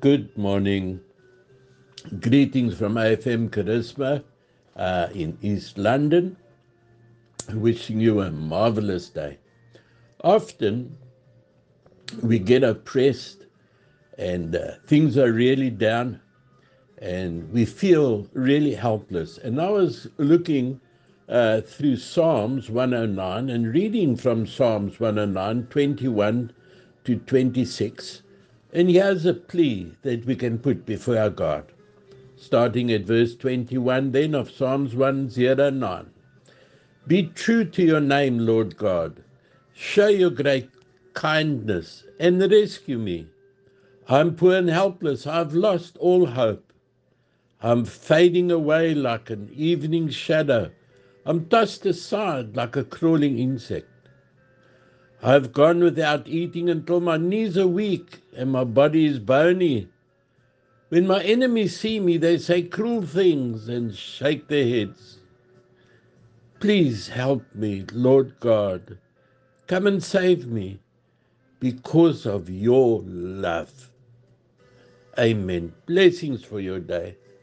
Good morning. Greetings from AFM Charisma uh, in East London. Wishing you a marvelous day. Often we get oppressed and uh, things are really down and we feel really helpless. And I was looking uh, through Psalms 109 and reading from Psalms 109, 21 to 26 and here's a plea that we can put before our God. Starting at verse 21 then of Psalms 109. Be true to your name, Lord God. Show your great kindness and rescue me. I'm poor and helpless. I've lost all hope. I'm fading away like an evening shadow. I'm tossed aside like a crawling insect. I've gone without eating until my knees are weak and my body is bony. When my enemies see me, they say cruel things and shake their heads. Please help me, Lord God. Come and save me because of your love. Amen. Blessings for your day.